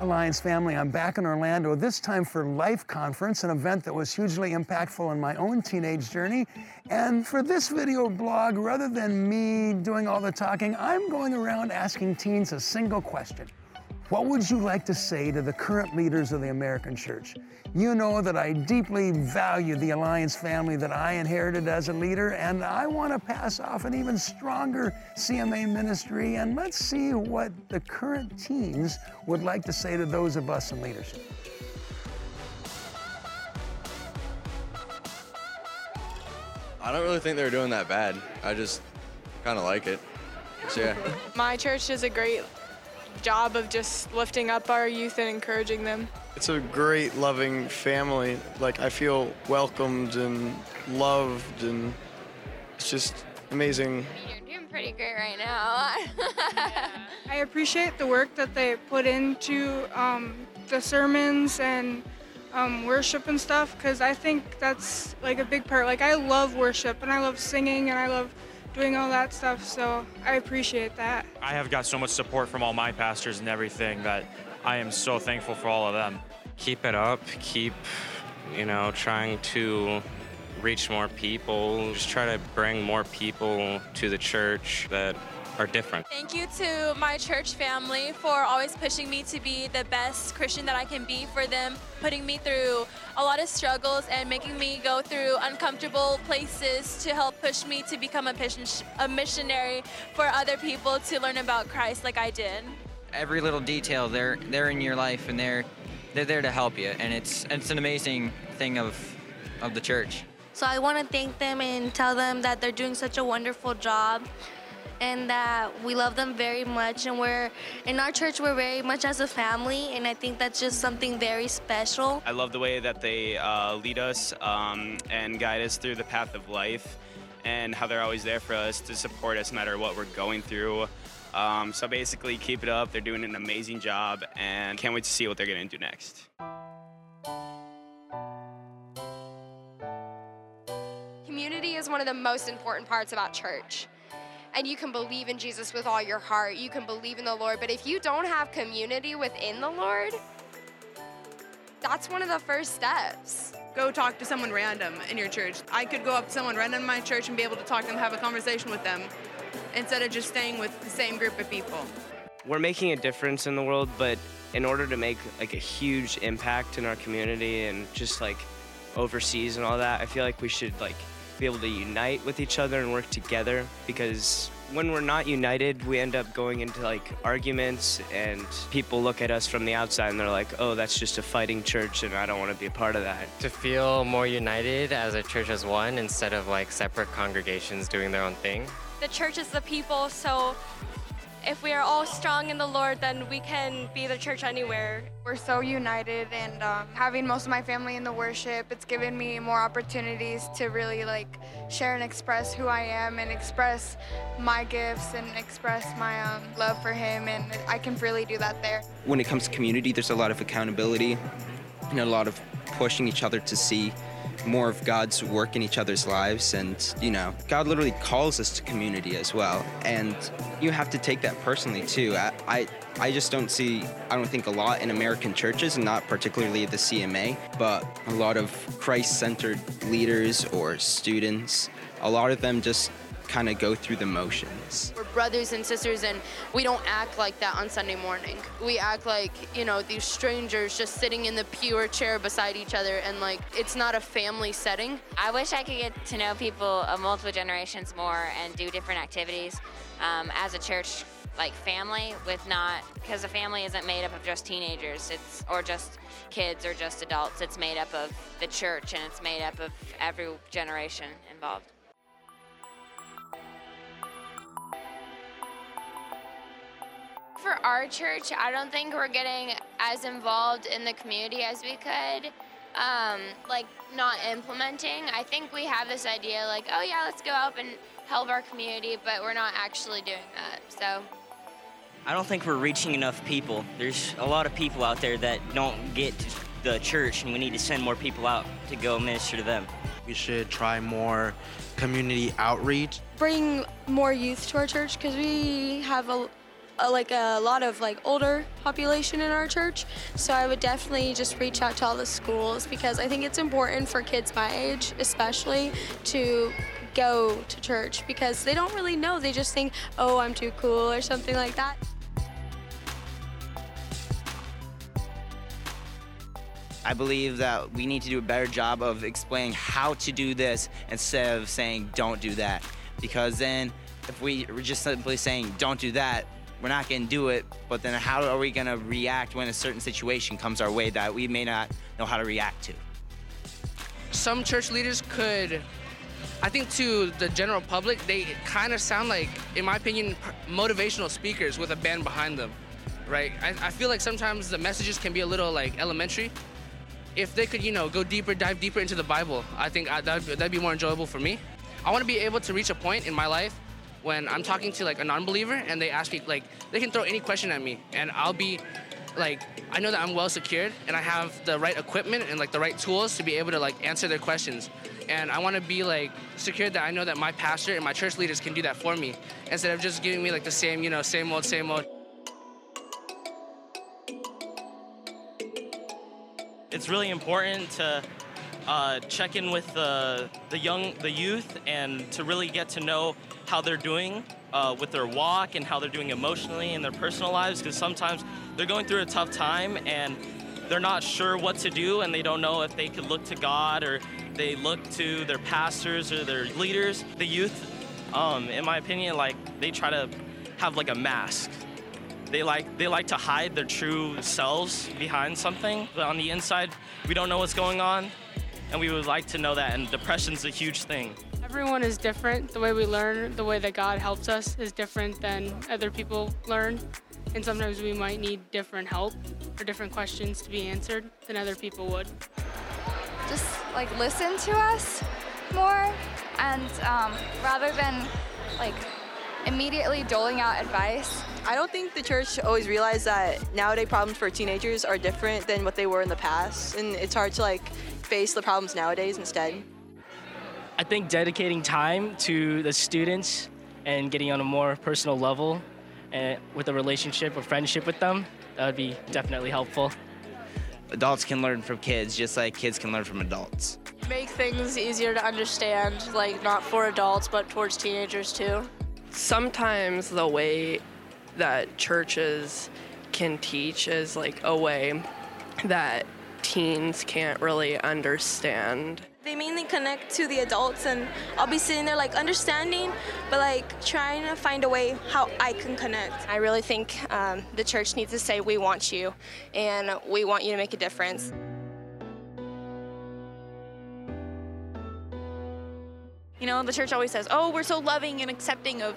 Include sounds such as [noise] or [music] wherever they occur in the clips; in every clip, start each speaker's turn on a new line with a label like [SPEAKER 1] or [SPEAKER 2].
[SPEAKER 1] Alliance family, I'm back in Orlando, this time for Life Conference, an event that was hugely impactful in my own teenage journey. And for this video blog, rather than me doing all the talking, I'm going around asking teens a single question. What would you like to say to the current leaders of the American church? You know that I deeply value the Alliance family that I inherited as a leader, and I want to pass off an even stronger CMA ministry. And let's see what the current teens would like to say to those of us in leadership.
[SPEAKER 2] I don't really think they were doing that bad. I just kind of like it. So, yeah.
[SPEAKER 3] My church is a great job of just lifting up our youth and encouraging them.
[SPEAKER 4] It's a great, loving family. Like, I feel welcomed and loved, and it's just amazing.
[SPEAKER 5] You're doing pretty great right now. [laughs] [laughs]
[SPEAKER 6] I appreciate the work that they put into um, the sermons and um, worship and stuff because I think that's like a big part. Like, I love worship and I love singing and I love doing all that stuff, so I appreciate that.
[SPEAKER 7] I have got so much support from all my pastors and everything that I am so thankful for all of them.
[SPEAKER 8] Keep it up. Keep, you know, trying to reach more people. Just try to bring more people to the church that are different.
[SPEAKER 9] Thank you to my church family for always pushing me to be the best Christian that I can be for them, putting me through a lot of struggles and making me go through uncomfortable places to help push me to become a, a missionary for other people to learn about Christ like I did.
[SPEAKER 10] Every little detail, they're they're in your life and they're they're there to help you, and it's it's an amazing thing of of the church.
[SPEAKER 11] So I want to thank them and tell them that they're doing such a wonderful job and that we love them very much and we're in our church we're very much as a family and i think that's just something very special.
[SPEAKER 12] I love the way that they uh, lead us um, and guide us through the path of life and how they're always there for us to support us no matter what we're going through. Um, so basically keep it up. They're doing an amazing job and can't wait to see what they're going to do next.
[SPEAKER 5] Community is one of the most important parts about church and you can believe in Jesus with all your heart. You can believe in the Lord. But if you don't have community within the Lord, that's one of the first steps.
[SPEAKER 13] Go talk to someone random in your church. I could go up to someone random in my church and be able to talk to them, have a conversation with them, instead of just staying with the same group of people.
[SPEAKER 14] We're making a difference in the world, but in order to make like a huge impact in our community and just like overseas and all that, I feel like we should like be able to unite with each other and work together because when we're not united, we end up going into like arguments, and people look at us from the outside and they're like, oh, that's just a fighting church, and I don't want to be a part of that.
[SPEAKER 8] To feel more united as a church as one instead of like separate congregations doing their own thing.
[SPEAKER 9] The church is the people, so if we are all strong in the Lord, then we can be the church anywhere.
[SPEAKER 6] We're so united, and um, having most of my family in the worship, it's given me more opportunities to really like share and express who I am, and express my gifts, and express my um, love for Him, and I can really do that there.
[SPEAKER 15] When it comes to community, there's a lot of accountability and a lot of pushing each other to see more of God's work in each other's lives. And, you know, God literally calls us to community as well. And you have to take that personally, too. I, I, I just don't see, I don't think a lot in American churches, and not particularly the CMA, but a lot of Christ centered leaders or students, a lot of them just kind of go through the motions.
[SPEAKER 5] Brothers and sisters, and we don't act like that on Sunday morning. We act like, you know, these strangers just sitting in the pew or chair beside each other, and like it's not a family setting.
[SPEAKER 16] I wish I could get to know people of multiple generations more and do different activities um, as a church like family with not because a family isn't made up of just teenagers it's or just kids or just adults it's made up of the church and it's made up of every generation involved
[SPEAKER 5] our church, I don't think we're getting as involved in the community as we could. Um, like not implementing. I think we have this idea like, oh yeah, let's go out and help our community, but we're not actually doing that. So
[SPEAKER 17] I don't think we're reaching enough people. There's a lot of people out there that don't get to the church, and we need to send more people out to go minister to them.
[SPEAKER 18] We should try more community outreach.
[SPEAKER 6] Bring more youth to our church because we have a
[SPEAKER 18] uh, like a lot of like older population in our church. So I would definitely just reach out to all the schools because I think it's important for kids my age, especially, to go to church because they don't really know. They just think, oh, I'm too cool or something like that.
[SPEAKER 19] I believe that we need to do a better job of explaining how to do this instead of saying don't do that. Because then, if we were just simply saying don't do that, we're not going to do it. But then, how are we going to react when a certain situation comes our way that we may not know how to react to?
[SPEAKER 20] Some church leaders could, I think, to the general public, they kind of sound like, in my opinion, motivational speakers with a band behind them, right? I, I feel like sometimes the messages can be a little like elementary if they could, you know, go deeper, dive deeper into the Bible, I think I, that'd, that'd be more enjoyable for me. I want to be able to reach a point in my life when I'm talking to like a non-believer and they ask me like they can throw any question at me and I'll be like I know that I'm well secured and I have the right equipment and like the right tools to be able to like answer their questions. And I want to be like secured that I know that my pastor and my church leaders can do that for me instead of just giving me like the same, you know, same old, same old.
[SPEAKER 21] it's really important to uh, check in with the, the young the youth and to really get to know how they're doing uh, with their walk and how they're doing emotionally in their personal lives because sometimes they're going through a tough time and they're not sure what to do and they don't know if they could look to God or they look to their pastors or their leaders. The youth, um, in my opinion, like they try to have like a mask. They like they like to hide their true selves behind something, but on the inside, we don't know what's going on, and we would like to know that. And depression's a huge thing.
[SPEAKER 22] Everyone is different. The way we learn, the way that God helps us is different than other people learn. And sometimes we might need different help or different questions to be answered than other people would.
[SPEAKER 23] Just like listen to us more and um, rather than like immediately doling out advice.
[SPEAKER 3] I don't think the church always realized that nowadays problems for teenagers are different than what they were in the past, and it's hard to like face the problems nowadays instead.
[SPEAKER 10] I think dedicating time to the students and getting on a more personal level and with a relationship or friendship with them, that would be definitely helpful.
[SPEAKER 19] Adults can learn from kids just like kids can learn from adults.
[SPEAKER 24] Make things easier to understand, like not for adults, but towards teenagers too.
[SPEAKER 25] Sometimes the way that churches can teach is like a way that teens can't really understand.
[SPEAKER 18] They mainly connect to the adults, and I'll be sitting there like understanding, but like trying to find a way how I can connect.
[SPEAKER 26] I really think um, the church needs to say, We want you, and we want you to make a difference.
[SPEAKER 27] You know, the church always says, oh, we're so loving and accepting of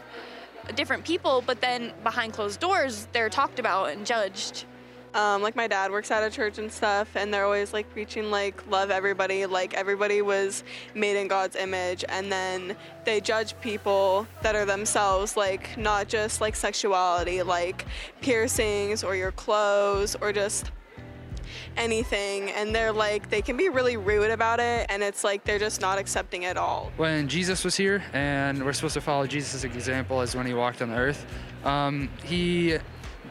[SPEAKER 27] different people, but then behind closed doors, they're talked about and judged.
[SPEAKER 3] Um, like my dad works at a church and stuff, and they're always like preaching like love everybody, like everybody was made in God's image, and then they judge people that are themselves, like not just like sexuality, like piercings or your clothes or just anything and they're like they can be really rude about it and it's like they're just not accepting at all.
[SPEAKER 28] When jesus was here and we're supposed to follow jesus' example as when he walked on the earth um, he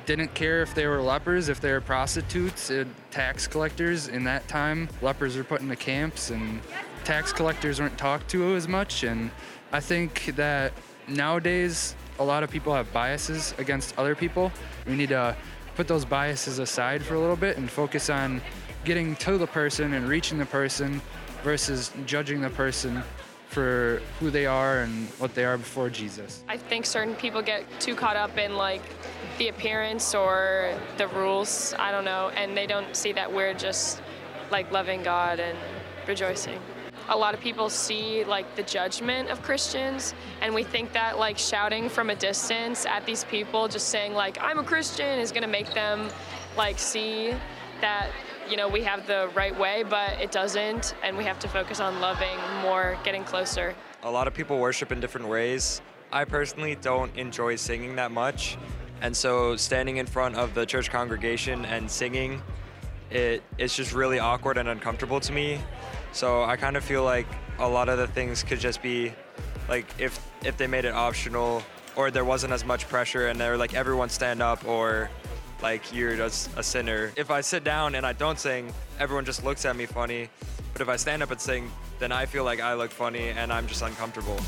[SPEAKER 28] didn't care if they were lepers if they were prostitutes uh, tax collectors. In that time lepers were put into camps and tax collectors weren't talked to as much and i think that nowadays a lot of people have biases against other people. We need to put those biases aside for a little bit and focus on getting to the person and reaching the person versus judging the person for who they are and what they are before Jesus.
[SPEAKER 22] I think certain people get too caught up in like the appearance or the rules, I don't know, and they don't see that we're just like loving God and rejoicing a lot of people see like the judgment of Christians and we think that like shouting from a distance at these people just saying like I'm a Christian is to make them like see that you know we have the right way but it doesn't and we have to focus on loving more getting closer.
[SPEAKER 29] A lot of people worship in different ways. I personally don't enjoy singing that much and so standing in front of the church congregation and singing it it's just really awkward and uncomfortable to me so I kind of feel like a lot of the things could just be like if if they made it optional or there wasn't as much pressure and they're like everyone stand up or like you're just a sinner. If I sit down and I don't sing, everyone just looks at me funny. But if I stand up and sing, then I feel like I look funny and I'm just uncomfortable.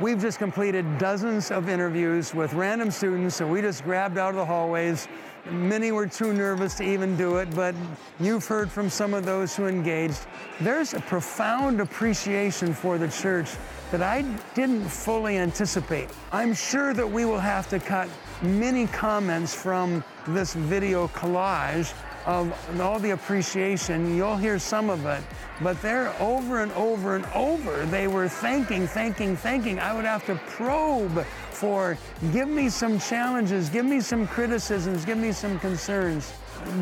[SPEAKER 1] We've just completed dozens of interviews with random students that we just grabbed out of the hallways. Many were too nervous to even do it, but you've heard from some of those who engaged. There's a profound appreciation for the church that I didn't fully anticipate. I'm sure that we will have to cut many comments from this video collage of all the appreciation. You'll hear some of it, but they're over and over and over. They were thanking, thanking, thanking. I would have to probe for give me some challenges, give me some criticisms, give me some concerns.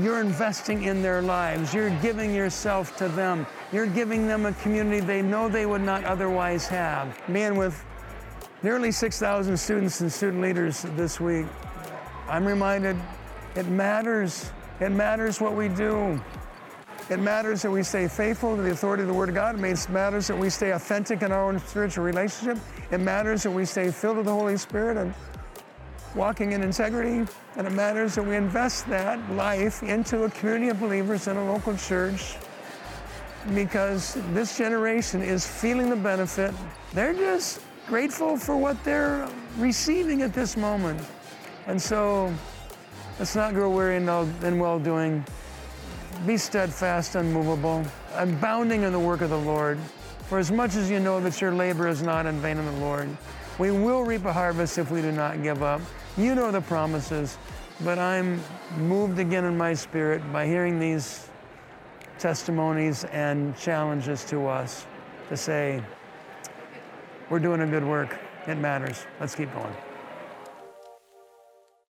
[SPEAKER 1] You're investing in their lives. You're giving yourself to them. You're giving them a community they know they would not otherwise have. Man, with nearly 6,000 students and student leaders this week, I'm reminded it matters. It matters what we do. It matters that we stay faithful to the authority of the Word of God. It matters that we stay authentic in our own spiritual relationship. It matters that we stay filled with the Holy Spirit and walking in integrity. And it matters that we invest that life into a community of believers in a local church because this generation is feeling the benefit. They're just grateful for what they're receiving at this moment. And so let's not grow weary in well doing. Be steadfast, unmovable, abounding in the work of the Lord. For as much as you know that your labor is not in vain in the Lord, we will reap a harvest if we do not give up. You know the promises, but I'm moved again in my spirit by hearing these testimonies and challenges to us to say, we're doing a good work. It matters. Let's keep going.